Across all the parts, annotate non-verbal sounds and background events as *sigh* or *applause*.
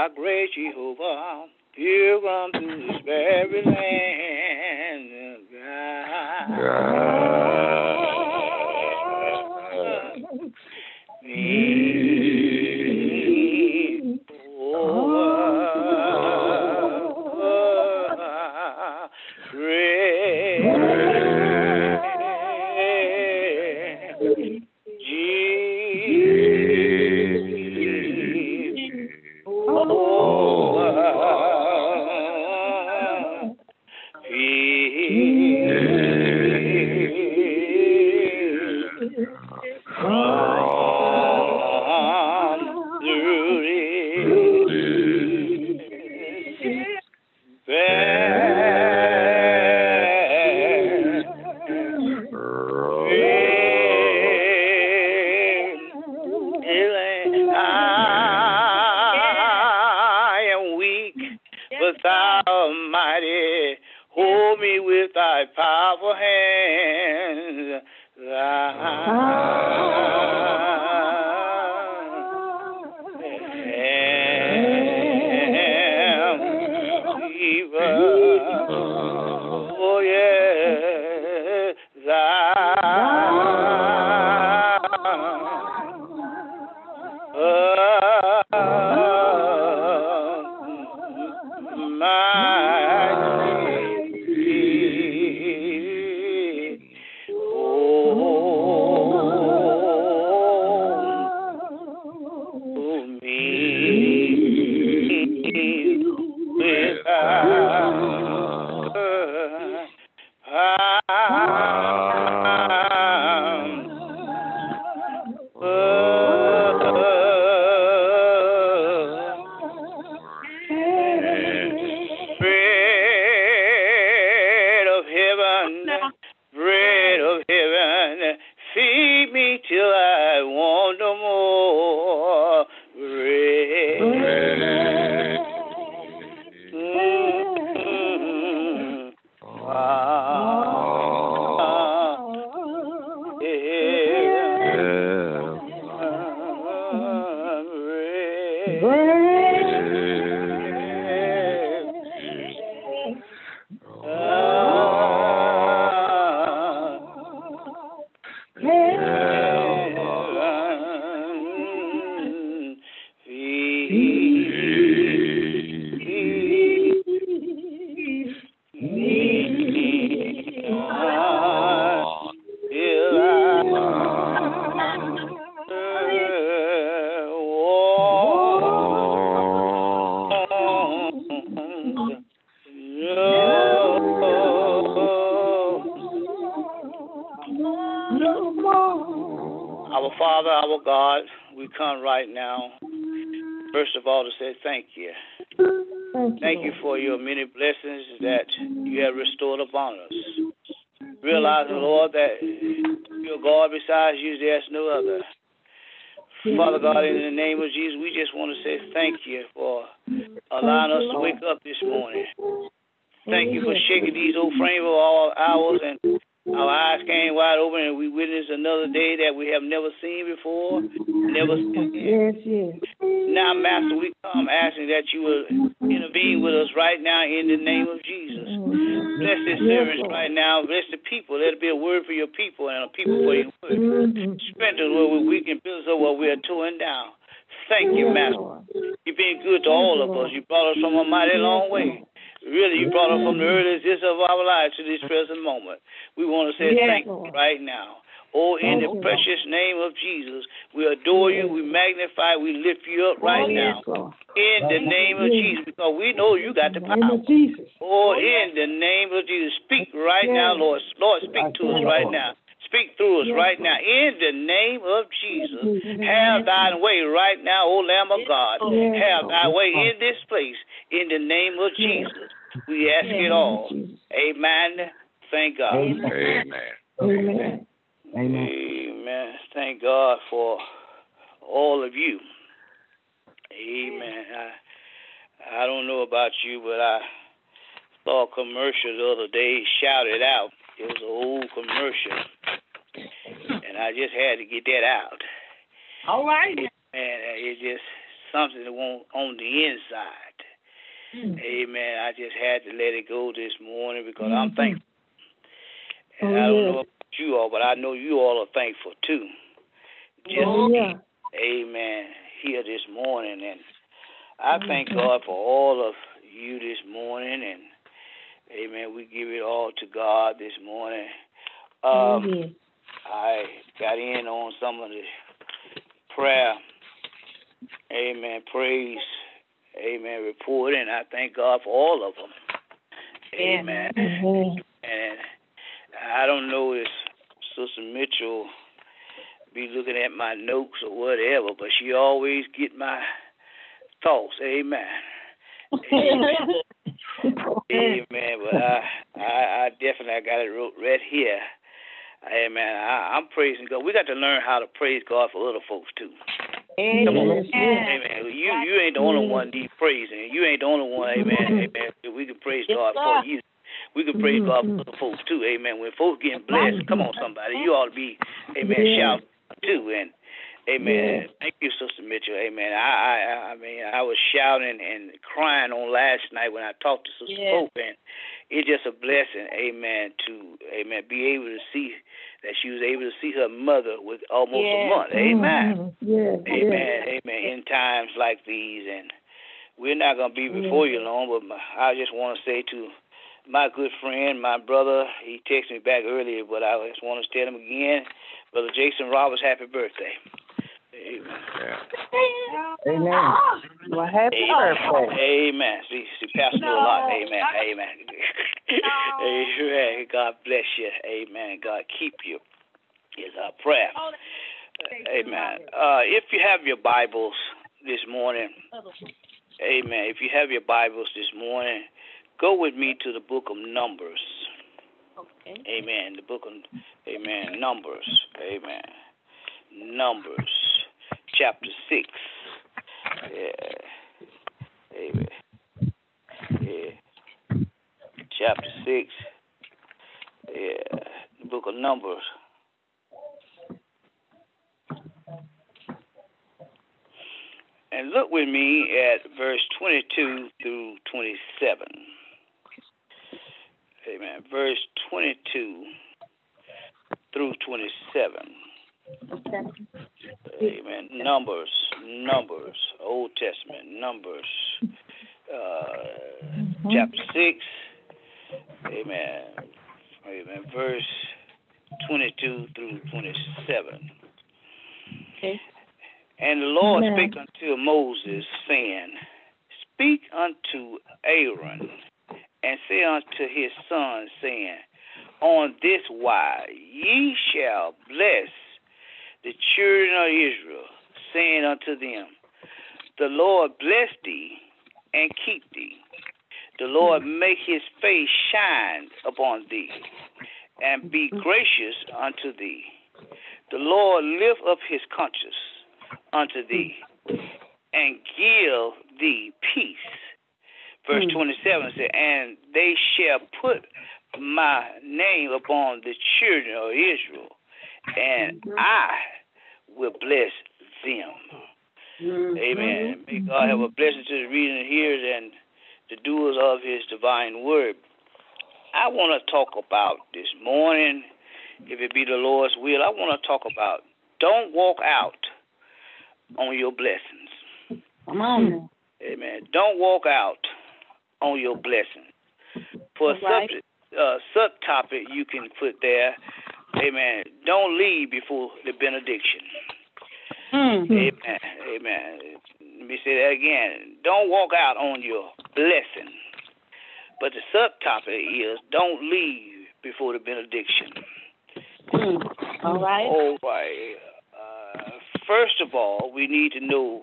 Thy great Jehovah, pilgrim to this very land. Guide thou mighty. Hold me with thy powerful hands. To say thank you. Thank you for your many blessings that you have restored upon us. Realize, Lord, that your God besides you, there's no other. Father God, in the name of Jesus, we just want to say thank you for allowing us to wake up this morning. Thank you for shaking these old frames of all hours and our eyes came wide open and we witnessed another day that we have never seen before, never seen. Yes, yes. That you will intervene with us right now in the name of Jesus. Bless this service right now. Bless the people. Let it be a word for your people and a people for your word. Strengthen us where we're weak and build us up where we are torn down. Thank you, Master. You've been good to all of us. You brought us from a mighty long way. Really, you brought us from the earliest days of our lives to this present moment. We want to say thank you right now. Oh, in the precious name of Jesus, we adore you, we magnify, we lift you up right now. In the name of Jesus, because we know you got the In the name power. of Jesus. Oh, in the name of Jesus, speak right now, Lord. Lord, speak to us right now. speak through us right now. In the name of Jesus, have thy way right now, O Lamb of God. Have thy way in this place. In the name of Jesus, we ask it all. Amen. Thank God. Amen. Amen. Amen. Amen. Thank God for all of you. Amen. I I don't know about you, but I saw a commercial the other day. Shouted out. It was an old commercial, and I just had to get that out. All right. And it's just something that won't on the inside. Mm. Amen. I just had to let it go this morning because mm-hmm. I'm thankful. And oh, I don't yeah. know about you all, but I know you all are thankful too. Just oh, yeah. Amen. Here this morning, and I thank mm-hmm. God for all of you this morning, and Amen. We give it all to God this morning. Um, mm-hmm. I got in on some of the prayer. Amen. Praise. Amen. Reporting. I thank God for all of them. Amen. Mm-hmm. And I don't know if Sister Mitchell be looking at my notes or whatever, but she always get my thoughts. Amen. Amen. *laughs* Amen. But I, I, I definitely I got it wrote right here. Amen. I, I'm praising God. We got to learn how to praise God for other folks too. Amen. Come on. Amen. You you ain't the only one need praising. You ain't the only one. Amen. Amen. We can praise God for you. We can praise God for other folks too. Amen. When folks getting blessed, come on, somebody. You ought to be, amen, shout too. And Amen. Yeah. Thank you, Sister Mitchell. Amen. I, I, I mean, I was shouting and crying on last night when I talked to Sister yeah. Pope, and it's just a blessing, Amen, to Amen be able to see that she was able to see her mother with almost yeah. a month. Amen. Mm-hmm. Yeah. Amen. Yeah. Amen. In times like these, and we're not gonna be before you long, but I just want to say to my good friend, my brother, he texted me back earlier, but I just want to tell him again, Brother Jason Roberts, happy birthday. Amen. Yeah. Amen. Well, happy Amen. birthday. Amen. See, see, Pastor no. a lot. Amen. Amen. No. Amen. God bless you. Amen. God keep you. Is our prayer. Oh, Amen. Uh, if you have your Bibles this morning, Amen. If you have your Bibles this morning, go with me to the book of Numbers. Okay. Amen. The book of Amen. Numbers. Amen. Numbers chapter 6. Yeah. Amen. Yeah. Chapter 6. Yeah. The book of Numbers. And look with me at verse 22 through 27. Amen. Verse 22 through 27. Amen. Numbers, Numbers, Old Testament, Numbers, uh, mm-hmm. chapter 6. Amen. Amen. Verse 22 through 27. Okay. And the Lord Amen. spake unto Moses, saying, Speak unto Aaron, and say unto his son, saying, On this wise ye shall bless the children of Israel, saying unto them, The Lord bless thee and keep thee. The Lord make his face shine upon thee and be gracious unto thee. The Lord lift up his conscience unto thee and give thee peace. Verse hmm. 27 says, And they shall put my name upon the children of Israel, and mm-hmm. I will bless them. Mm-hmm. Amen. May God have a blessing to the readers and hearers and the doers of his divine word. I want to talk about this morning, if it be the Lord's will, I want to talk about don't walk out on your blessings. Come on. Amen. Don't walk out on your blessing. For a right. subject, uh, subtopic you can put there, Amen. Don't leave before the benediction. Mm-hmm. Amen. Amen. Let me say that again. Don't walk out on your blessing. But the subtopic is don't leave before the benediction. Mm. All right. All right. Uh, first of all, we need to know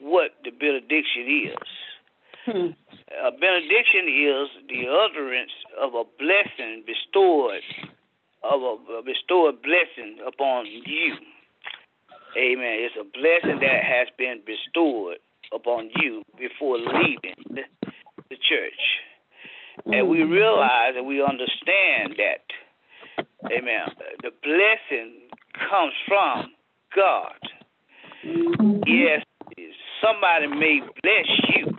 what the benediction is. Hmm. A benediction is the utterance of a blessing bestowed of a, a bestowed blessing upon you. Amen. It's a blessing that has been bestowed upon you before leaving the, the church. And we mm-hmm. realize and we understand that, amen, the blessing comes from God. Mm-hmm. Yes, somebody may bless you,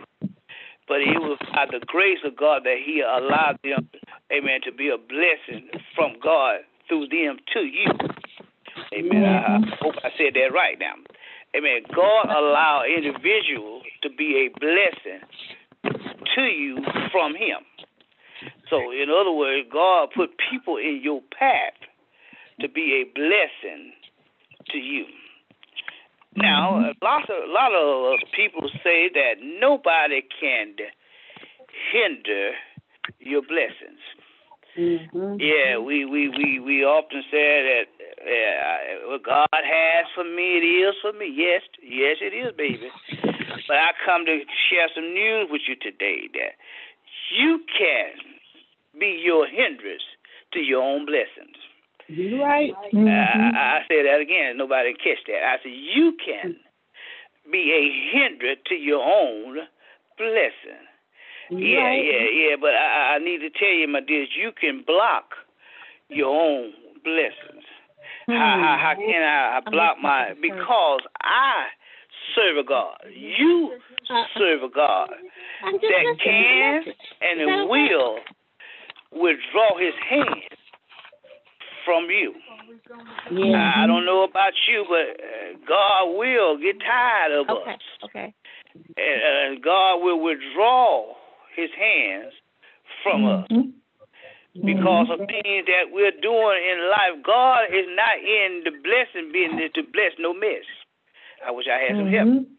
but it was by the grace of God that He allowed them, amen, to be a blessing from God through them to you. Amen. I, I hope I said that right now. Amen. God allowed individuals to be a blessing to you from Him. So, in other words, God put people in your path to be a blessing to you. Now, a lot of a lot of people say that nobody can hinder your blessings. Mm-hmm. Yeah, we, we, we, we often say that uh, what God has for me, it is for me. Yes, yes, it is, baby. But I come to share some news with you today that you can be your hindrance to your own blessings. You right. Mm-hmm. I, I say that again. Nobody catch that. I said you can be a hindrance to your own blessing. Yeah, right. yeah, yeah. But I, I need to tell you, my dears, you can block your own blessings. Hmm. How, how, how can I block my? Because I serve a God. You serve a God that can and will withdraw His hand from you. Yeah. I don't know about you, but uh, God will get tired of okay. us. Okay. And uh, God will withdraw His hands from mm-hmm. us because of things that we're doing in life. God is not in the blessing business to bless no mess. I wish I had some help. Mm-hmm.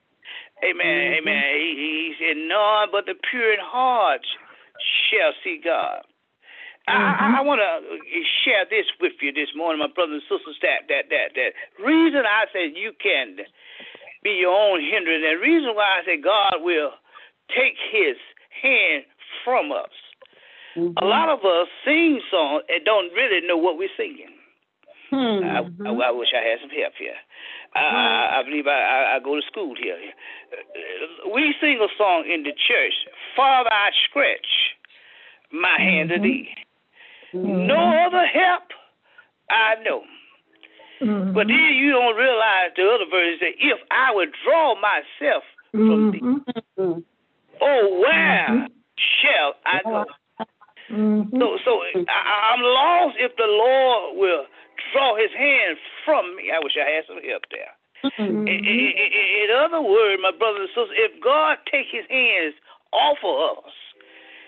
Amen. Mm-hmm. Amen. He, he said, None but the pure in heart shall see God. Mm-hmm. I, I want to share this with you this morning, my brothers and sisters. That that that that reason I said you can be your own hindrance, and reason why I say God will take His hand from us. Mm-hmm. A lot of us sing songs and don't really know what we're singing. Mm-hmm. I, I, I, wish I had some help here. I, I believe I, I, go to school here. We sing a song in the church. Father, I stretch my hand to thee. Mm-hmm. No other help I know. Mm-hmm. But then you don't realize the other verse that if I withdraw myself from thee, mm-hmm. oh where mm-hmm. shall I go? Mm-hmm. So, so I, I'm lost if the Lord will draw His hand from me. I wish I had some help there. Mm-hmm. In, in, in, other words, my brothers and sisters, if God take His hands off of us,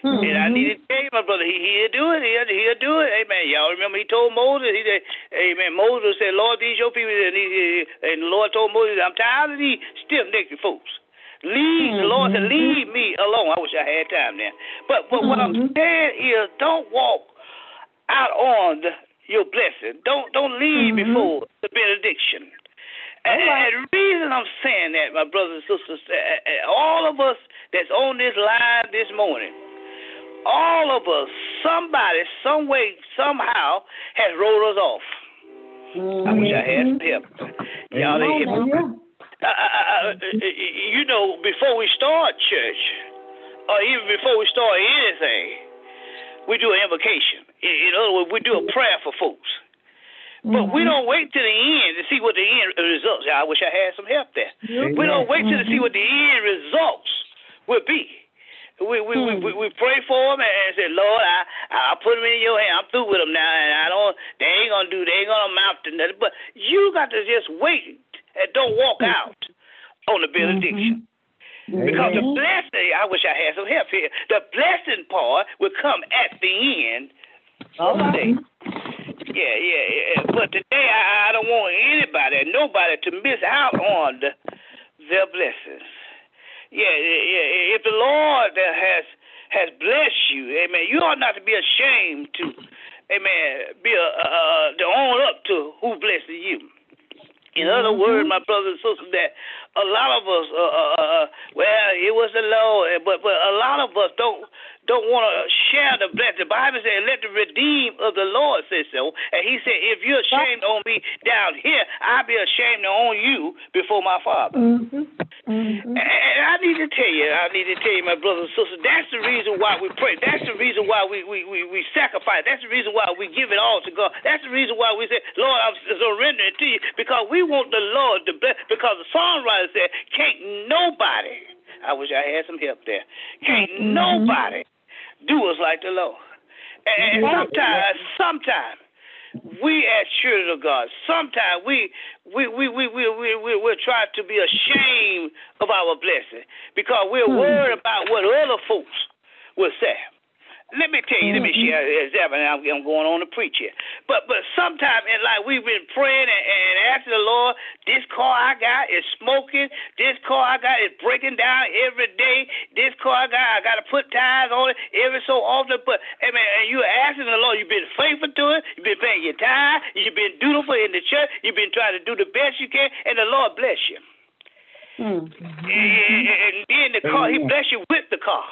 Mm-hmm. And I need to tell you, my brother, he, he'll do it. He'll, he'll do it. Amen. Y'all remember he told Moses, he said, Amen. Moses said, Lord, these your people. And, he, and the Lord told Moses, I'm tired of these stiff necked folks. Leave, mm-hmm. the Lord said, leave me alone. I wish I had time now. But, but mm-hmm. what I'm mm-hmm. saying is, don't walk out on the, your blessing. Don't don't leave mm-hmm. before the benediction. And, right. and the reason I'm saying that, my brothers and sisters, all of us that's on this line this morning, all of us, somebody, some way, somehow, has rolled us off. Mm-hmm. I wish I had some help. Y'all, mm-hmm. uh, uh, uh, you know, before we start church, or even before we start anything, we do an invocation. In other words, we do a prayer for folks. But we mm-hmm. don't wait to the end to see what the end results. I wish I had some help there. We don't wait to see what the end results will be. We we, hmm. we we pray for them and say, Lord, I I put them in your hand. I'm through with them now, and I don't. They ain't gonna do. They ain't gonna amount to nothing. But you got to just wait and don't walk hmm. out on the benediction. Mm-hmm. Because the blessing, I wish I had some help here. The blessing part will come at the end of the day. Yeah, yeah, yeah. But today, I, I don't want anybody, nobody, to miss out on the, their blessings. Yeah, yeah. If the Lord has has blessed you, amen, you ought not to be ashamed to, amen, be a, uh, to own up to who blesses you. In other mm-hmm. words, my brothers and sisters, that a lot of us, uh, uh, uh, well, it was the Lord, but but a lot of us don't don't want to share the blessing. The Bible says, let the redeemed of the Lord say so. And he said, if you're ashamed on me down here, I'll be ashamed on you before my Father. Mm-hmm. Mm-hmm. And I need to tell you, I need to tell you, my brothers and sisters, that's the reason why we pray. That's the reason why we, we, we, we sacrifice. That's the reason why we give it all to God. That's the reason why we say, Lord, I'm surrendering to you because we want the Lord to bless. Because the songwriter said, can't nobody, I wish I had some help there, can't mm-hmm. nobody doers like the Lord. And, sometimes, sometimes we as children of God, sometimes we we we we we we we will try to be ashamed of our blessing because we're hmm. worried about what other folks will say. Let me tell you, mm-hmm. let me mm-hmm. share and I'm, I'm going on to preach here. But but sometimes in life we've been praying and, and asking the Lord, this car I got is smoking, this car I got is breaking down every day, this car I got I got to put tires on it every so often. But I mean, and you're asking the Lord, you've been faithful to it, you've been paying your tithe, you've been dutiful in the church, you've been trying to do the best you can, and the Lord bless you. Mm-hmm. And, and then the car, He bless you with the car.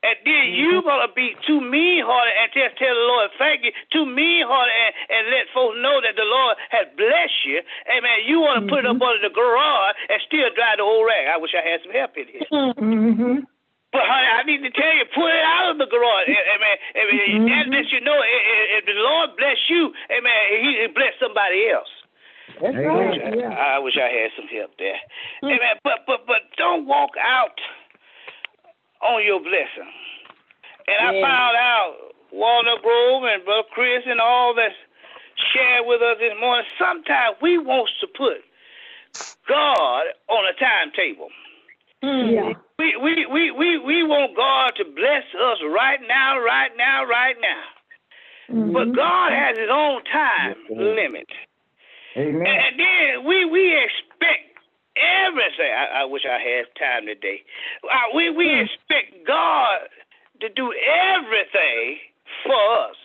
And then mm-hmm. you gonna be too mean hearted and just tell the Lord thank you, too mean hearted and, and let folks know that the Lord has blessed you. Amen. You wanna mm-hmm. put it up under the garage and still drive the old rag. I wish I had some help in here. Mm-hmm. But honey, I need to tell you, put it out of the garage. Amen. Amen. Mm-hmm. That lets you know if, if the Lord bless you, amen, he, he bless somebody else. That's right. I wish, yeah. I, I wish I had some help there. Mm-hmm. Amen. But but but don't walk out on your blessing. And yeah. I found out Walnut Grove and Brother Chris and all that shared with us this morning. Sometimes we want to put God on a timetable. Mm. Yeah. We, we, we, we, we want God to bless us right now, right now, right now. Mm-hmm. But God has his own time limit. Amen. And then we, we expect everything. I, I wish I had time today. Uh, we we hmm. expect God to do everything for us.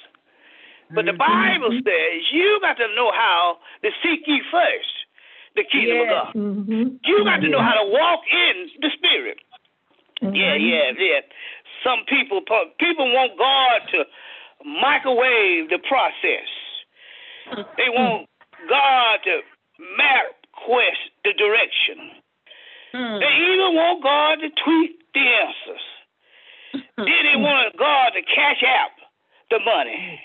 But the Bible mm-hmm. says you got to know how to seek ye first the kingdom yes. of God. Mm-hmm. You got to know how to walk in the spirit. Mm-hmm. Yeah, yeah, yeah. Some people people want God to microwave the process. They want God to map quest the direction. Hmm. They even want God to tweet the answers. Hmm. then they want God to cash out the money.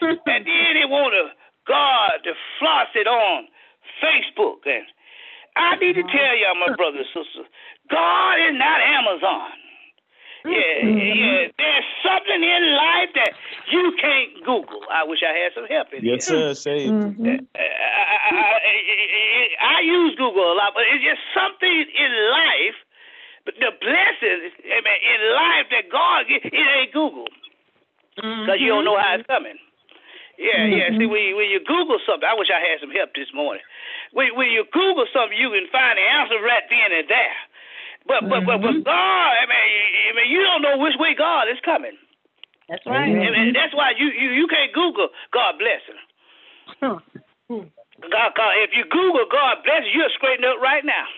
Hmm. and then they want God to floss it on Facebook. And I need to hmm. tell y'all, my brothers and sisters, God is not Amazon. Yeah, mm-hmm. yeah. There's something in life that you can't Google. I wish I had some help in yes, here. Yes, sir. Say mm-hmm. I, I, I, I, use Google a lot, but it's just something in life. But the blessings, in life that God gives, it ain't Google because mm-hmm. you don't know how it's coming. Yeah, yeah. See, when you, when you Google something, I wish I had some help this morning. When, when you Google something, you can find the answer right then and there. But but but, but mm-hmm. God, I mean, I mean, you don't know which way God is coming. That's right. And, and that's why you, you you can't Google God bless him. *laughs* God, God, if you Google God bless you, you're straighten up right now. *laughs*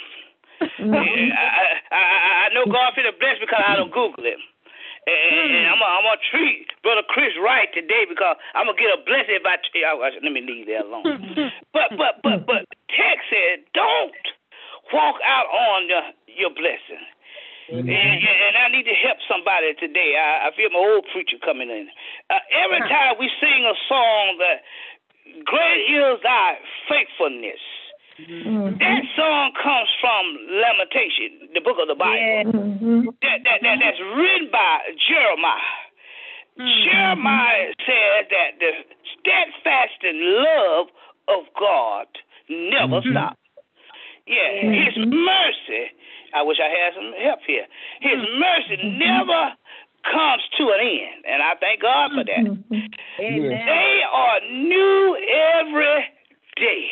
Mm-hmm. I, I, I know God finna bless because I don't Google him. And, and I'm gonna, I'm gonna treat Brother Chris right today because I'm gonna get a blessing if I. T- I, I let me leave that alone. *laughs* but but but but text said don't walk out on the, your blessing. And, and, I need to help somebody today. I, I feel my old preacher coming in. Uh, every time we sing a song that great is thy faithfulness. Mm-hmm. That song comes from Lamentation, the book of the Bible. Mm-hmm. That, that, that, that's written by Jeremiah. Mm-hmm. Jeremiah says that the steadfast love of God never mm-hmm. stops. Yeah, His mercy. I wish I had some help here. His mm-hmm. mercy mm-hmm. never comes to an end, and I thank God for that. Mm-hmm. Amen. They are new every day.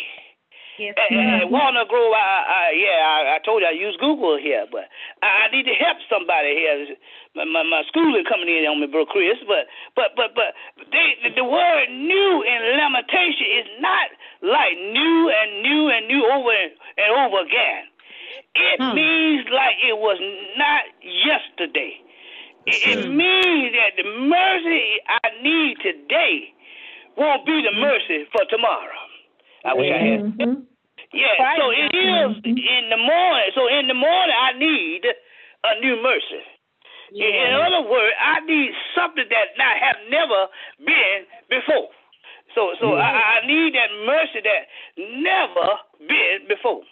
Yes, and, and Walnut Grove, I, I, yeah, I, I told you I use Google here, but I, I need to help somebody here. my, my, my schooling coming in on me, bro, Chris. But but but but they the, the word new in lamentation is not like new and new and new over and, over again. It hmm. means like it was not yesterday. It, it hmm. means that the mercy I need today won't be the mercy for tomorrow. I wish I had. Mm-hmm. Yeah, right. so it is mm-hmm. in the morning. So in the morning, I need a new mercy. Yeah. In other words, I need something that I have never been before. So, so yeah. I, I need that mercy that never been before.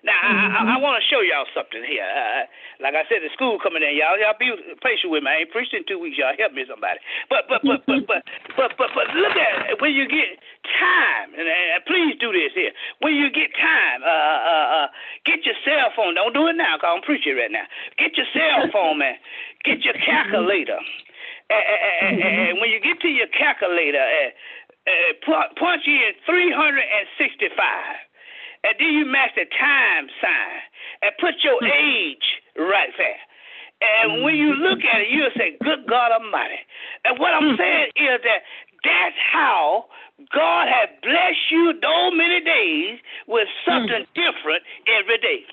Now, mm-hmm. I, I, I want to show y'all something here. Uh, like I said, the school coming in, y'all. Y'all be patient with me. I ain't preached in two weeks. Y'all help me, somebody. But, but, but, but, but, but, but, but, look at it. when you get time, and, and please do this here. When you get time, uh, uh, uh, get your cell phone. Don't do it now, cause I'm preaching right now. Get your cell *laughs* phone, man. Get your calculator. And, and, and when you get to your calculator, uh, uh, punch in 365 and then you match the time sign and put your hmm. age right there. And when you look at it, you'll say, Good God Almighty. And what I'm hmm. saying is that that's how God has blessed you those many days with something mm. different every day.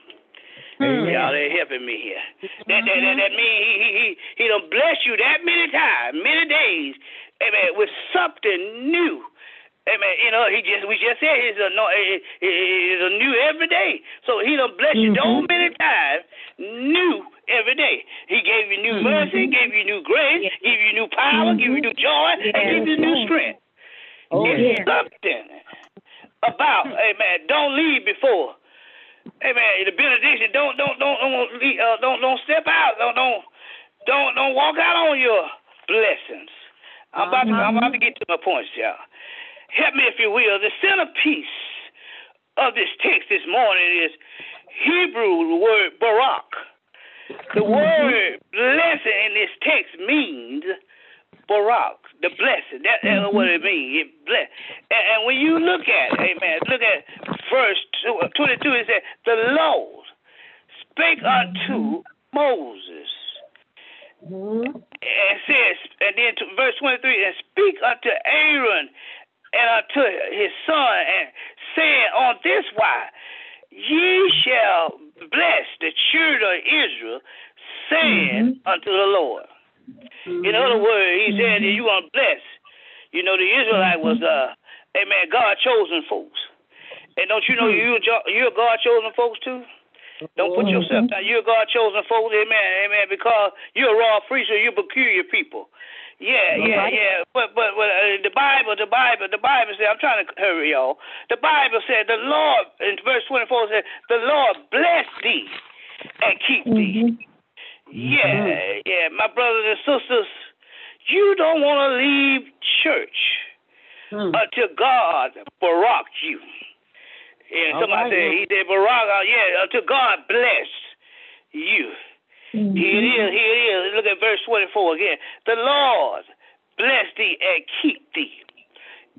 Mm. Y'all are helping me here. That that that, that means he he he he don't bless you that many times, many days, amen, with something new Amen. You know, he just we just said he's a no, he's a new every day. So he done bless you mm-hmm. so many times, new every day. He gave you new mm-hmm. mercy, gave you new grace, yeah. give you new power, mm-hmm. give you new joy, yeah. and give you new strength. Oh, it's yeah. something about, amen, don't leave before. Amen. The benediction, don't don't don't don't uh, don't don't step out. Don't don't don't don't walk out on your blessings. I'm about to I'm about to get to my points, y'all help me if you will. The centerpiece of this text this morning is Hebrew word barak. The mm-hmm. word blessing in this text means barak, the blessing. That's mm-hmm. what it means. It bless. And, and, when you look at, amen, look at verse 22, it says, the Lord spake unto Moses. Mm-hmm. And says, and then to verse 23, and speak unto Aaron and unto his son, and saying, On this wise, ye shall bless the children of Israel, saying mm-hmm. unto the Lord. Mm-hmm. In other words, he said that you want to bless. You know, the Israelite was, uh, amen, God chosen folks. And don't you know mm-hmm. you you're God chosen folks too? Don't put yourself down. You're God chosen folks, amen, amen, because you're a raw priesthood, you're peculiar people. Yeah, yeah, yeah. But but, but uh, the Bible, the Bible, the Bible said. I'm trying to hurry, y'all. The Bible said the Lord in verse 24 said the Lord bless thee and keep thee. Mm-hmm. Yeah, mm-hmm. yeah, my brothers and sisters, you don't want to leave church mm. until God barak you. And somebody said, he said, Barak, uh, yeah, until God bless you. Mm-hmm. Here it is, here it is. Look at verse 24 again. The Lord bless thee and keep thee.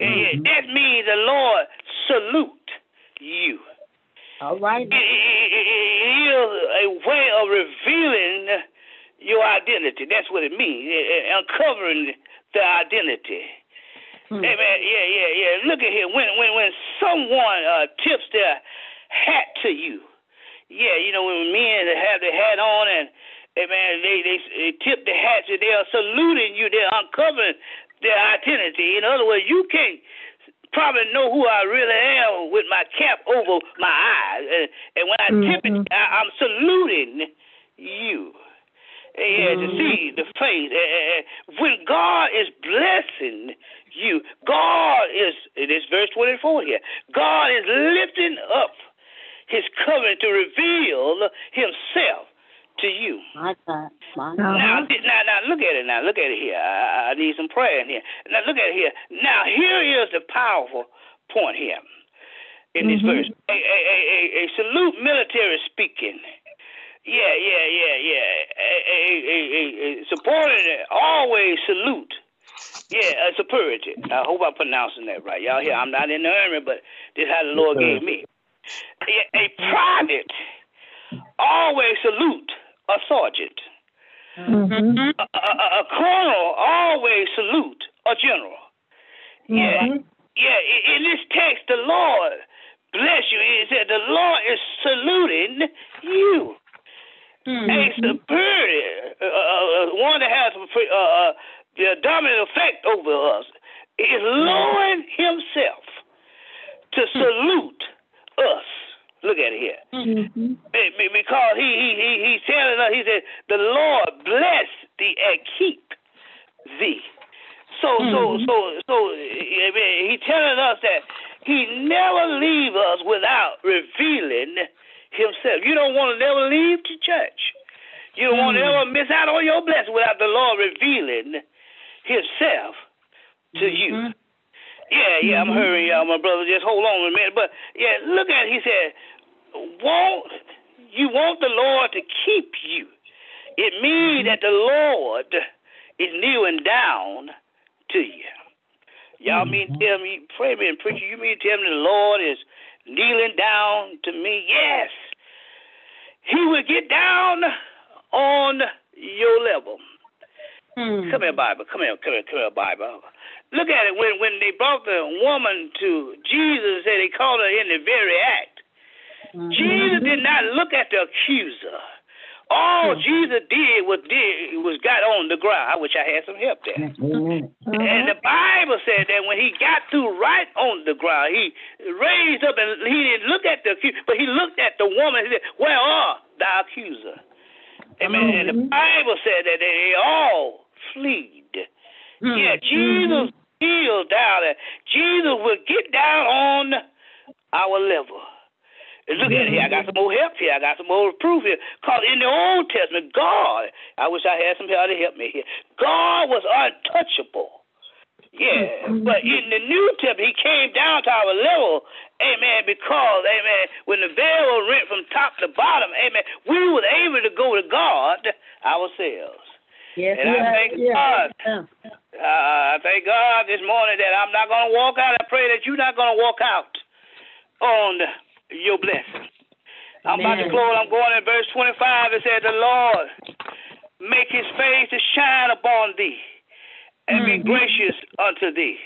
Mm-hmm. And that means the Lord salute you. All right. It, is a way of revealing your identity. That's what it means. Uncovering the identity. Hmm. Amen. Yeah, yeah, yeah. Look at here. When when when someone uh, tips their hat to you, yeah, you know when men have their hat on and Hey man, they, they they tip the hats and they are saluting you. They're uncovering their identity. In other words, you can't probably know who I really am with my cap over my eyes. And, and when I mm-hmm. tip it, mm-hmm. I, I'm saluting you. Yeah, mm-hmm. to see the face. When God is blessing you, God is, this verse 24 here, God is lifting up his covenant to reveal himself to you. My God. My God. Now, now, now, look at it. Now, look at it here. I, I need some prayer in here. Now, look at it here. Now, here is the powerful point here in this mm-hmm. verse. A, a, a, a, salute military speaking. Yeah, yeah, yeah, yeah. A, a, a, a, a supporting always salute. Yeah, a superlative. I hope I'm pronouncing that right. Y'all here, I'm not in the army, but this is how the Lord gave me. A, a private always salute a sergeant. Mm-hmm. A, a, a, colonel always salute a general. Yeah, mm-hmm. yeah. In this text, the Lord bless you. He said the Lord is saluting you. Mm-hmm. A superior, uh, uh, one that has uh, uh, the dominant effect over us, is lowering himself to salute us. Look at it here. Mm-hmm. Because he, he, he, he's telling us, he said, the Lord bless thee and keep thee. So, mm-hmm. so, so, so, he's telling us that he never leave us without revealing himself. You don't want to never leave the church. You don't mm-hmm. want to ever miss out on your blessing without the Lord revealing himself to you. Mm-hmm. Yeah, yeah, I'm mm-hmm. hurrying, y'all, my brother. Just hold on a minute. But yeah, look at it. He said, "Want you want the Lord to keep you? It means mm-hmm. that the Lord is kneeling down to you. Y'all mm-hmm. mean tell me, pray me and preacher, you mean tell me the Lord is kneeling down to me? Yes. He will get down on your level. Mm. Come here, Bible. Come here, come here, come here, Bible. Look at it. When when they brought the woman to Jesus, and they caught her in the very act. Mm-hmm. Jesus did not look at the accuser. All mm-hmm. Jesus did was did was got on the ground. I wish I had some help there. Mm-hmm. And the Bible said that when he got through right on the ground, he raised up and he didn't look at the accuser, but he looked at the woman. He said, "Where are the accuser?" Amen. And the mm-hmm. Bible said that they all fled. Yeah, mm-hmm. Jesus healed down there. Jesus will get down on our level. And look at it here. I got some more help here. I got some more proof here. Because in the Old Testament, God, I wish I had some help to help me here. God was untouchable. Yeah, mm-hmm. but in the New Testament, he came down to our level, amen, because, amen, when the veil was rent from top to bottom, amen, we were able to go to God ourselves. Yes, and I thank yes. God. Uh, I thank God this morning that I'm not going to walk out. I pray that you're not going to walk out on your blessing. I'm about to close. I'm going in verse 25. It says, The Lord make his face to shine upon thee and mm-hmm. be gracious unto thee.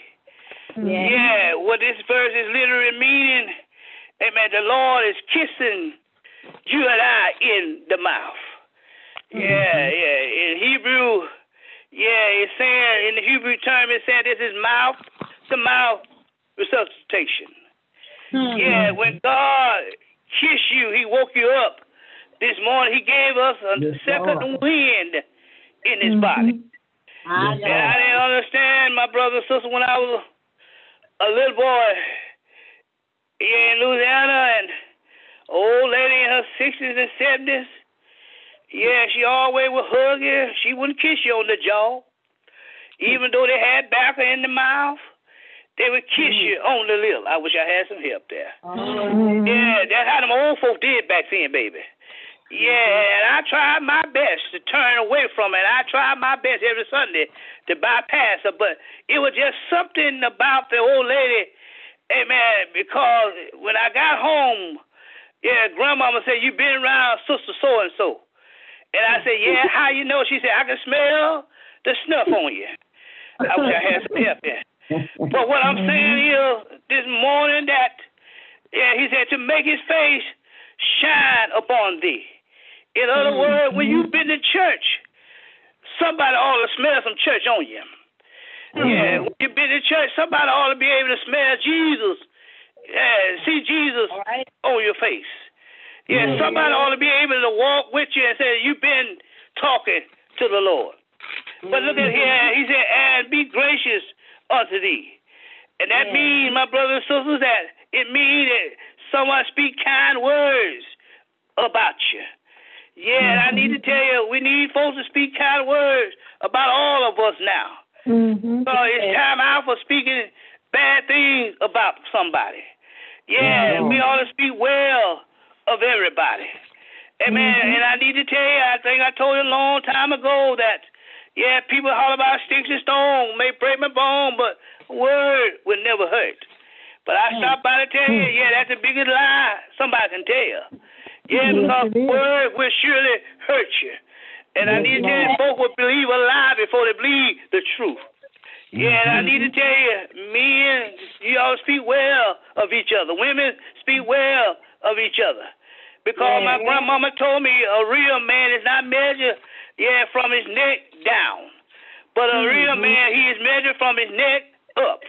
Yeah. yeah, what this verse is literally meaning, amen, the Lord is kissing you and I in the mouth. Yeah, mm-hmm. yeah. In Hebrew, yeah, it's saying in the Hebrew term, it said this is mouth to mouth resuscitation. Mm-hmm. Yeah, when God kissed you, He woke you up this morning. He gave us a yes, second Lord. wind in His mm-hmm. body. I and I didn't understand, my brother and sister, when I was a little boy in Louisiana, and old lady in her sixties and seventies yeah, she always would hug you. She wouldn't kiss you on the jaw. Even though they had backer in the mouth, they would kiss mm-hmm. you on the lip. I wish I had some help there. Mm-hmm. Yeah, that's how them old folk did back then, baby. Yeah, and I tried my best to turn away from it. I tried my best every Sunday to bypass her, but it was just something about the old lady, hey man, because when I got home, yeah, grandmama said, You been around sister so and so. And I said, Yeah, how you know? She said, I can smell the snuff on you. I wish I had some help there. But what I'm saying mm-hmm. is this morning that yeah, he said to make his face shine upon thee. In other mm-hmm. words, when you've been to church, somebody ought to smell some church on you. Yeah, mm-hmm. when you've been to church, somebody ought to be able to smell Jesus. Yeah, see Jesus right. on your face. Yeah, somebody ought to be able to walk with you and say, You've been talking to the Lord. But look at here, he said, And be gracious unto thee. And that yeah. means, my brothers and sisters, that it means that someone speak kind words about you. Yeah, mm-hmm. I need to tell you, we need folks to speak kind words about all of us now. Mm-hmm. So it's time out for speaking bad things about somebody. Yeah, mm-hmm. we ought to speak well of everybody. Amen. Mm-hmm. And I need to tell you, I think I told you a long time ago that, yeah, people holler about sticks and stones may break my bone, but word will never hurt. But I stop by to tell you, yeah, that's the biggest lie somebody can tell. Yeah, because word will surely hurt you. And I need to tell you, folk will believe a lie before they believe the truth. Yeah, and I need to tell you, men, you all speak well of each other. Women speak well of each other. Because my grandmama told me a real man is not measured, yeah, from his neck down. But a real mm-hmm. man, he is measured from his neck up.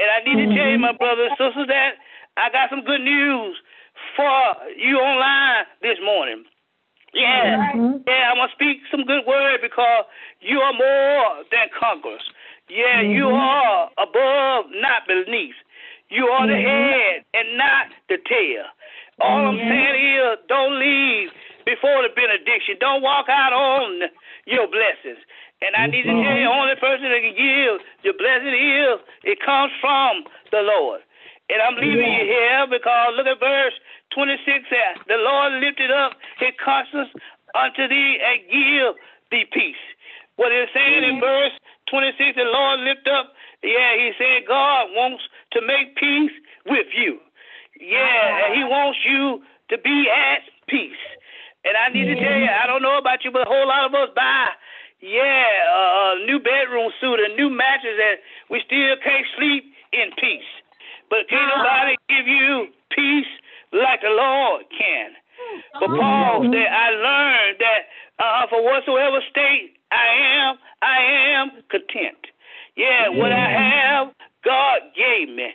And I need to tell you, my brothers and sisters, that I got some good news for you online this morning. Yeah, mm-hmm. yeah, I'm gonna speak some good word because you are more than conquerors. Yeah, mm-hmm. you are above, not beneath. You are the mm-hmm. head and not the tail. All I'm saying is, don't leave before the benediction. Don't walk out on your blessings. And I need to tell you, the only person that can give your blessing is it comes from the Lord. And I'm leaving you here because look at verse 26 there. The Lord lifted up his conscience unto thee and give thee peace. What it's saying in verse 26, the Lord lift up, yeah, he said God wants to make peace with you. Yeah, and he wants you to be at peace. And I need to tell you, I don't know about you, but a whole lot of us buy, yeah, a new bedroom suit, a new mattress, and we still can't sleep in peace. But can't uh-huh. nobody give you peace like the Lord can. But mm-hmm. Paul said, I learned that uh, for whatsoever state I am, I am content. Yeah, what I mm-hmm. have, God gave me.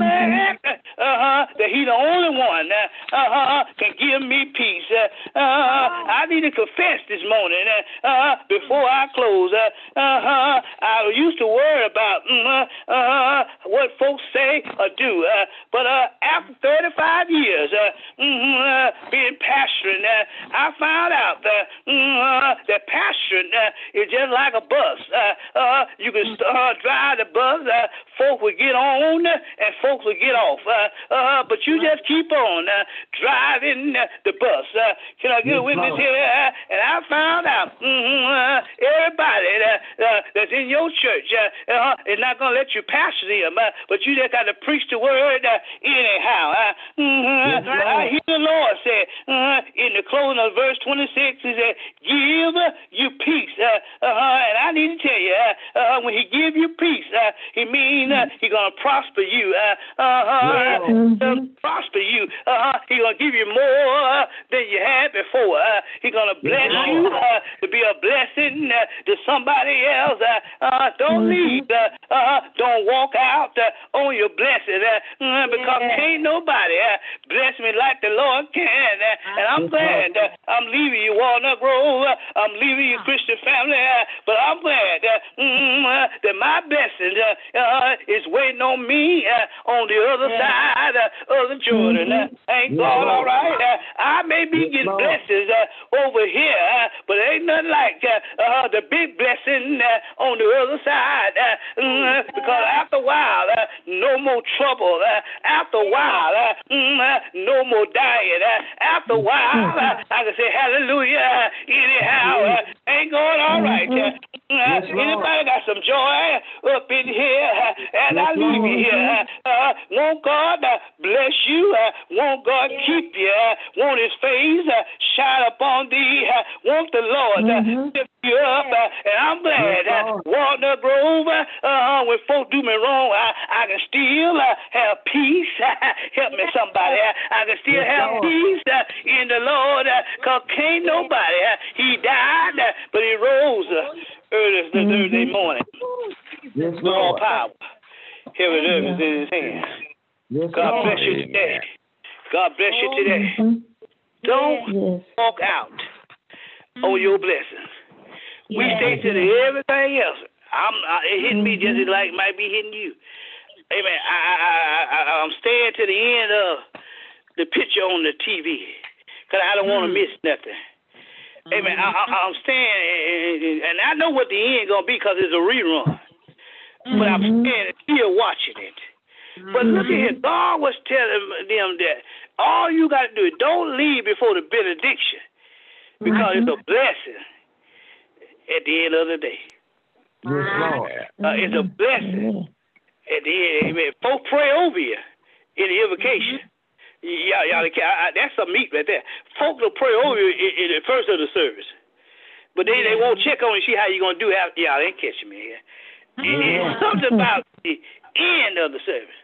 Glad uh, that He the only one uh-huh, can give me peace. Uh, uh, I need to confess this morning uh, uh, before I close. Uh, uh, I used to worry about mm, uh, uh, what folks say or do, uh, but uh, after 35 years uh, mm, uh, being pastoring, uh, I found out that, mm, uh, that pastoring uh, it's just like a bus. Uh, uh, you can uh, drive the bus, uh, folks will get on and folks will get off. Uh, uh, but you just keep on uh, driving the bus. Can I get a witness here? And I found out mm-hmm, uh, everybody that, uh, that's in your church uh, uh, is not going to let you pastor them, uh, but you just got to preach the word uh, anyhow. Mm-hmm, I hear the Lord say uh, in the closing of verse 26, He said, Give you peace peace. Uh, uh, and I need to tell you, uh, uh, when He give you peace, uh, He mean uh, He gonna prosper you. Uh, uh, mm-hmm. prosper you. Uh, he gonna give you more than you had before. Uh, he gonna bless you uh, to be a blessing uh, to somebody else. Uh, uh, don't mm-hmm. leave. Uh, uh, don't walk out uh, on your blessing uh, because yeah. ain't nobody uh, bless me like the Lord can. Uh, and I'm glad uh, I'm leaving you Walnut Grove. I'm leaving you Christian family, uh, but I'm glad uh, mm, that my blessing uh, uh, is waiting on me uh, on the other yeah. side of the Jordan. Mm-hmm. ain't God all right? I may be getting blessings uh, over here, but it ain't nothing like uh, uh, the big blessing on the other side. Mm, because after a while, no more trouble. after a while, mm, no more dying. after a while, I can say hallelujah anyhow. ain't going all right. Mm, yes, Anybody got some joy up in here as I leave you here? Uh, won't God bless you? Uh, won't God keep you? Uh, won't His face uh, shine upon thee? Won't the Lord mm-hmm. lift you up? And I'm glad uh, Walnut Grove, uh, when folk do me wrong, I, I can still uh, have peace. *laughs* Help me, somebody. I can still have peace uh, in the Lord, because uh, can't nobody. He died, uh, but he rose. Uh, early mm-hmm. Thursday morning. Yes, with all power. Here it is in his hands. Yes, God bless you today. God bless you today. Mm-hmm. Don't yes. walk out on your blessings. We stay to the everything else. I'm uh, it hitting me just mm-hmm. like it might be hitting you. Amen. I, I, I, I'm staying to the end of the picture on the TV because I don't want to mm. miss nothing. Hey man, I, I, am staying, and I know what the end gonna be because it's a rerun. Mm-hmm. But I'm mm-hmm. saying, still watching it. Mm-hmm. But look at here, mm-hmm. God was telling them that all you got to do is don't leave before the benediction, because mm-hmm. it's a mm-hmm. blessing at the end of the day. Yes, Lord. Uh, it's a blessing at the end. Amen. Folks pray over you in the invocation. Yeah, yeah, I, I, that's some meat right there. Folks will pray over you in, in the first of the service, but then they won't check on you see how you're gonna do. How, yeah, they ain't catching me here. It's something about the end of the service.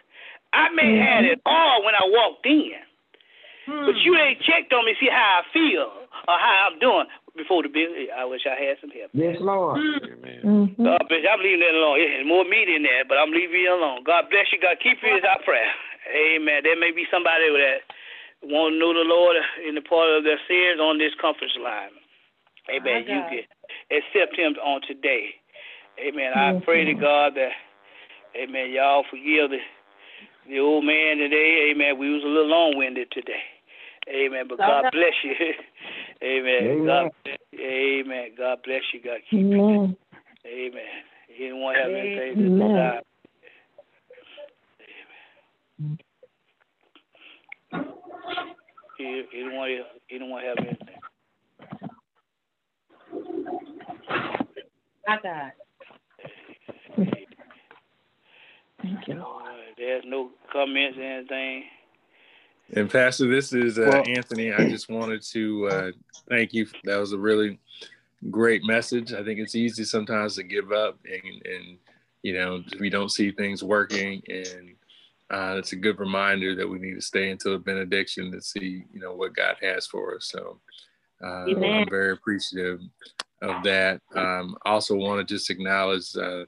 I may have it all when I walked in, but you ain't checked on me see how I feel or how I'm doing before the bill. I wish I had some help. Yes, Lord. Hmm. Amen. Uh, God bless. I'm leaving that alone. There's more meat in there, but I'm leaving you alone. God bless you. God keep you is our prayer. Amen. There may be somebody that want to know the Lord in the part of their sins on this conference line. Amen. You can accept Him on today. Amen. I pray to God that, Amen. Y'all forgive the the old man today. Amen. We was a little long winded today. Amen. But God bless you. *laughs* Amen. Amen. God bless you. Amen. God bless you. God keep you. Amen. Anyone have anything to say? Anyone, anyone have anything? I got. Thank you. Uh, there's no comments, or anything. And Pastor, this is uh, well, Anthony. I just wanted to uh, thank you. That was a really great message. I think it's easy sometimes to give up, and, and you know we don't see things working, and uh, it's a good reminder that we need to stay until the benediction to see, you know, what God has for us. So uh, I'm very appreciative of that. Um, also want to just acknowledge uh,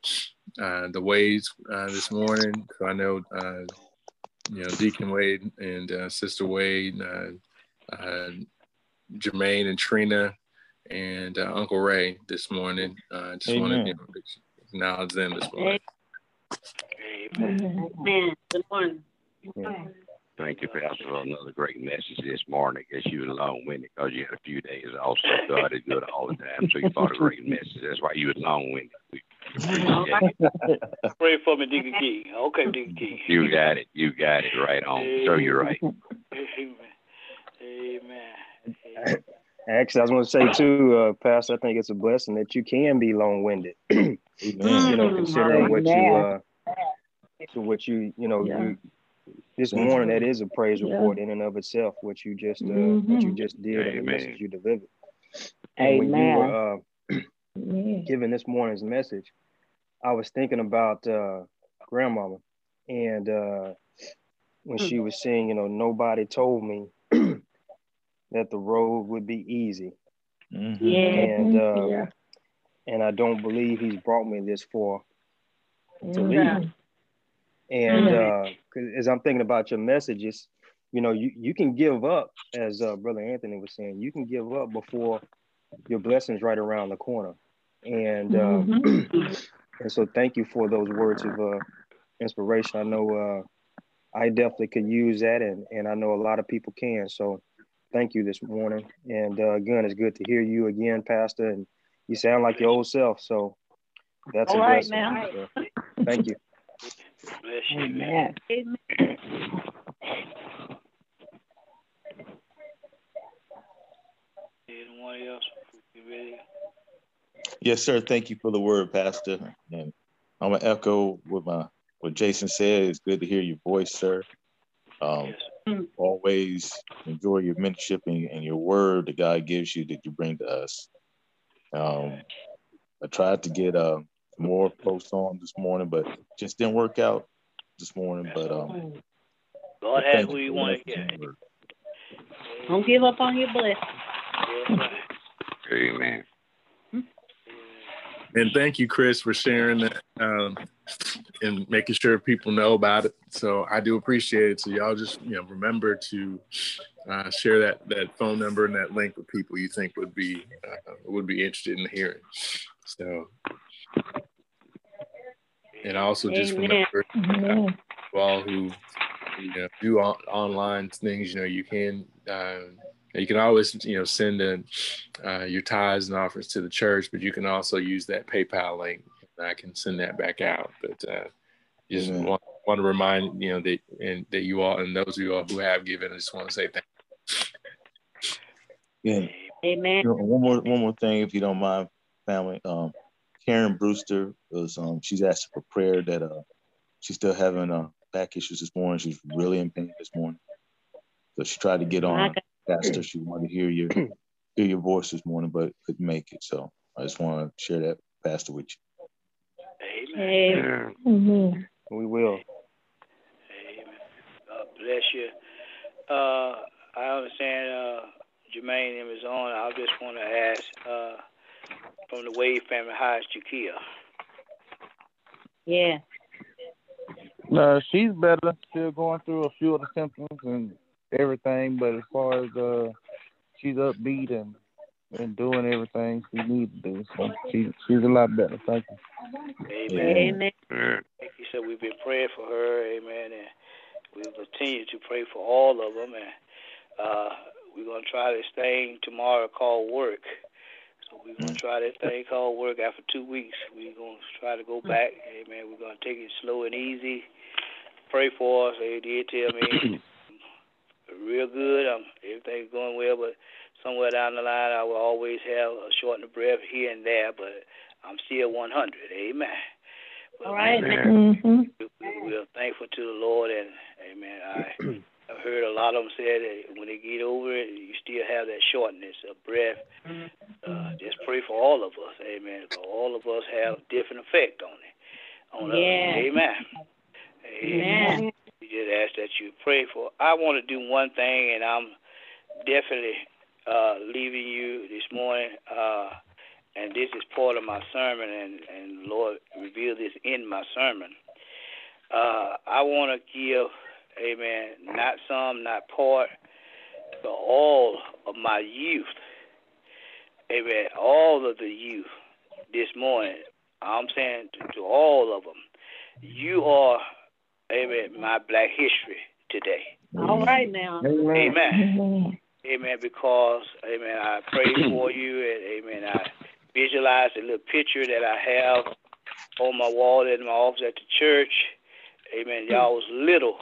uh the Wades uh, this morning. So I know, uh, you know, Deacon Wade and uh, Sister Wade, uh, uh, Jermaine and Trina, and Uncle Ray this morning. I just want to you know, acknowledge them this morning. Amen. Good morning. Thank you, Pastor, for another great message this morning. I guess you were long winded because you had a few days off, so God is good all the time. So you thought a great message. That's why you were long winded. Pray for me, Deacon Key. Okay, Deacon Key. You got it. You got it right on. Amen. So you're right. Amen. Amen. Actually, I was going to say too, uh, Pastor. I think it's a blessing that you can be long-winded. *clears throat* you know, considering what you uh, so what you you know yeah. you this morning that is a praise report yeah. in and of itself. What you just uh, mm-hmm. what you just did Amen. and the message you delivered. And Amen. when you were uh, giving this morning's message, I was thinking about uh, grandmama and uh, when she was saying, you know, nobody told me *clears throat* that the road would be easy. Mm-hmm. Yeah. And uh, yeah. and I don't believe he's brought me this far to leave. And mm-hmm. uh, as I'm thinking about your messages, you know, you, you can give up, as uh, Brother Anthony was saying, you can give up before your blessings right around the corner. And uh, mm-hmm. *clears throat* and so thank you for those words of uh, inspiration. I know uh, I definitely could use that, and, and I know a lot of people can. So thank you this morning. And uh, again, it's good to hear you again, Pastor. And you sound like your old self. So that's All a right, blessing. So, thank you. Bless you, Amen. Amen. Anyone else? You ready? Yes, sir. Thank you for the word, Pastor. And I'm gonna echo what my what Jason said. It's good to hear your voice, sir. Um, yes. Always enjoy your mentorship and, and, your word that God gives you that you bring to us. Um, I tried to get uh, more posts on this morning, but just didn't work out this morning. But um, God has who you want to get. Don't give up on your blessing. Amen. And thank you, Chris, for sharing that um, and making sure people know about it. So I do appreciate it. So y'all just you know remember to uh, share that that phone number and that link with people you think would be uh, would be interested in hearing. So and also just Amen. remember uh, all who you know do on, online things. You know you can. Uh, you can always, you know, send in uh, your tithes and offers to the church, but you can also use that PayPal link. I can send that back out. But uh, just mm-hmm. want, want to remind you know that and that you all and those of you all who have given, I just want to say thank you. Yeah. Amen. One more one more thing, if you don't mind, family. Um, Karen Brewster was um, she's asking for prayer that uh she's still having uh back issues this morning. She's really in pain this morning, so she tried to get on. Pastor. She wanted to hear your hear your voice this morning, but couldn't make it. So I just want to share that, Pastor, with you. Amen. Amen. We will. Amen. God bless you. Uh, I understand uh, Jermaine is on. I just want to ask uh, from the Wade family, how is Jakia? Yeah. No, she's better. Still going through a few of the symptoms and everything, but as far as uh, she's upbeat and and doing everything she needs to do. So she she's a lot better. Thank you. Amen. Amen. Thank you. So we've been praying for her. Amen. And we will continue to pray for all of them. And uh, we're gonna try this thing tomorrow called work. So we're gonna try that thing called work after two weeks. We're gonna try to go back. Amen. We're gonna take it slow and easy. Pray for us. They did tell me *clears throat* real good. Um, everything's going well, but somewhere down the line, I will always have a short of breath here and there, but I'm still 100. Amen. All right. Mm-hmm. We're thankful to the Lord, and Amen. I *clears throat* I've heard a lot of them say that when they get over it, you still have that shortness of breath. Uh, just pray for all of us, Amen. For all of us have different effect on it, on yeah. us. Amen. Amen. Amen. We just ask that you pray for. I want to do one thing, and I'm definitely uh, leaving you this morning. Uh, and this is part of my sermon, and, and Lord revealed this in my sermon. Uh, I want to give, amen, not some, not part, but all of my youth, amen, all of the youth this morning. I'm saying to, to all of them, you are Amen. My black history today. All right now. Amen. Amen. Amen. Because, amen, I pray for you and, amen, I visualize the little picture that I have on my wall in my office at the church. Amen. Y'all was little.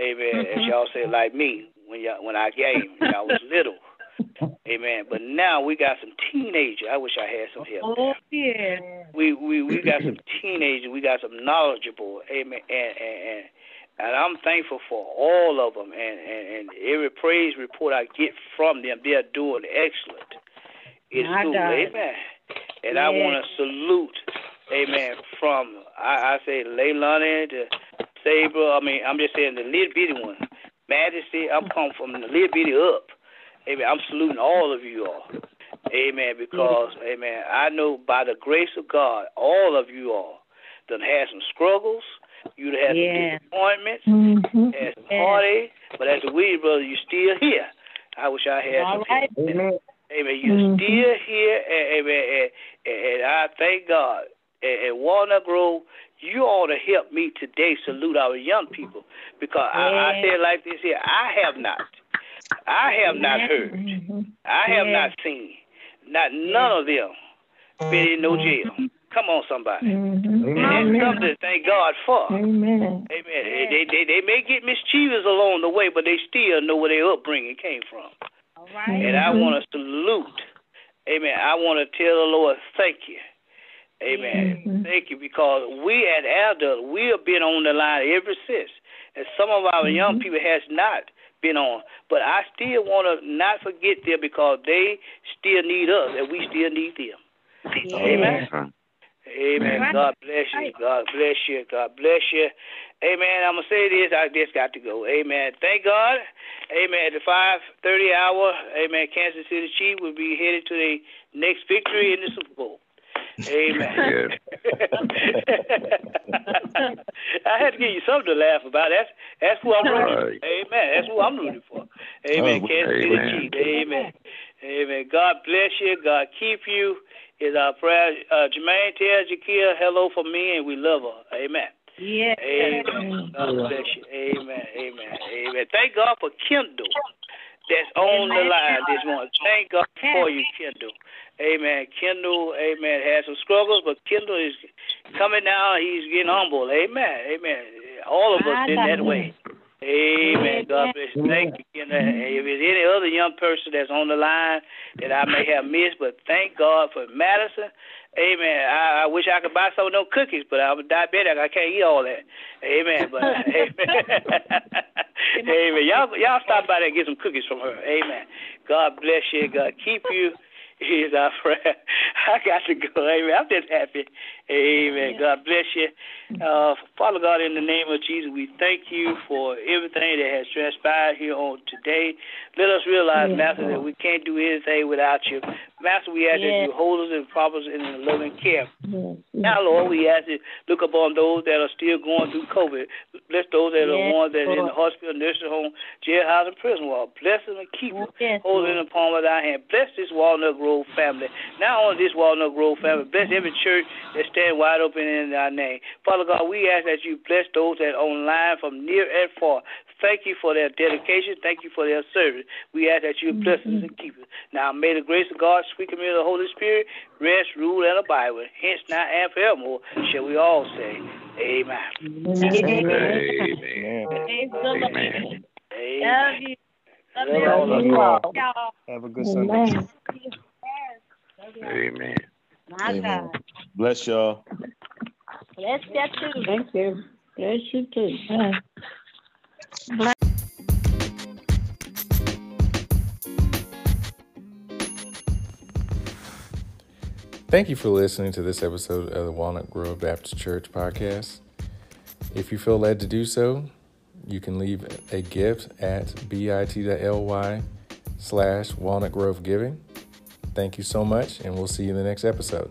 Amen. As mm-hmm. y'all say, like me, when y'all when I came, y'all was little. *laughs* Amen. But now we got some teenagers. I wish I had some help. Oh yeah. We we we got some teenagers. We got some knowledgeable. Amen. And and and, and I'm thankful for all of them. And, and and every praise report I get from them, they're doing excellent. It's cool. Amen. And yeah. I want to salute. Amen. From I, I say Leilani to Sabre. I mean, I'm just saying the little bitty one. Majesty. I'm coming from the little bitty up. Amen. I'm saluting all of you all. Amen. Because, amen, I know by the grace of God, all of you all done had some struggles. You had yeah. some disappointments, mm-hmm. had some yeah. heartache, but as a weed brother, you still here. I wish I had all some. Right. Amen. Amen. You're mm-hmm. still here, and, amen. And, and, I thank God. And, and Walnut Grove, you ought to help me today salute our young people because yeah. I, I say like this here: I have not I have not heard. Mm-hmm. I have yeah. not seen. Not none of them been in no jail. Come on, somebody. Mm-hmm. And that's something to thank God for. Amen. Amen. They, they, they may get mischievous along the way, but they still know where their upbringing came from. All right. And I want to salute, Amen. I want to tell the Lord, thank you. Amen. Mm-hmm. Thank you because we at Adult, we have been on the line ever since. And some of our mm-hmm. young people has not been on. But I still want to not forget them because they still need us and we still need them. Amen. Amen. Amen. God bless you. God bless you. God bless you. Amen. I'm gonna say this. I just got to go. Amen. Thank God. Amen. At the 5:30 hour, Amen. Kansas City Chiefs will be headed to the next victory in the Super Bowl. Amen. *laughs* I had to give you something to laugh about. That's that's who I'm rooting for. Amen. That's who I'm rooting for. Amen. Oh, Kansas City Chiefs. Amen. Amen. God bless you. God keep you. Is our prayer. Uh, Jermaine tells Jakia hello for me, and we love her. Amen. Yeah. Amen. God bless you. Amen. Amen. Amen. Thank God for Kendall that's on the line this morning. Thank God for you, Kendall. Amen. Kendall, amen, had some struggles, but Kendall is coming now. He's getting humble. Amen. Amen. All of us in that way. Amen. God bless you. Thank you. Kendall. If there's any other young person that's on the line that I may have missed, but thank God for Madison. Amen. I, I wish I could buy some of those cookies, but I'm diabetic. I can't eat all that. Amen. But amen. *laughs* *laughs* amen. Y'all, y'all stop by there and get some cookies from her. Amen. God bless you. God keep you *laughs* is our prayer. I got to go. Amen. I'm just happy. Amen. God bless you. Uh, Father God, in the name of Jesus, we thank you for everything that has transpired here on today. Let us realize, yeah. Master, that we can't do anything without you. Master, we ask yeah. that you hold us and prop us in loving care. Now, Lord, we ask you look upon those that are still going through COVID. Bless those that are ones that are in the hospital, nursing home, jailhouse, and prison wall. Bless them and keep them. Hold them in the palm of thy hand. Bless this Walnut Grove family. Not only this Walnut Grove family, bless every church that stand wide open in thy name. Father God, we ask that you bless those that are online from near and far. Thank you for their dedication. Thank you for their service. We ask that you bless us and keep us. Now, may the grace of God, sweet communion of the Holy Spirit, rest, rule, and abide with. Hence, now and forevermore, shall we all say, Amen. Amen. Amen. Amen. Amen. Love you. Love you all. Have a good Sunday. Amen. My Amen. God. Bless y'all. Bless you too. Thank you. Bless you too. Bless. Thank you for listening to this episode of the Walnut Grove Baptist Church podcast. If you feel led to do so, you can leave a gift at bit.ly slash walnut grove giving. Thank you so much, and we'll see you in the next episode.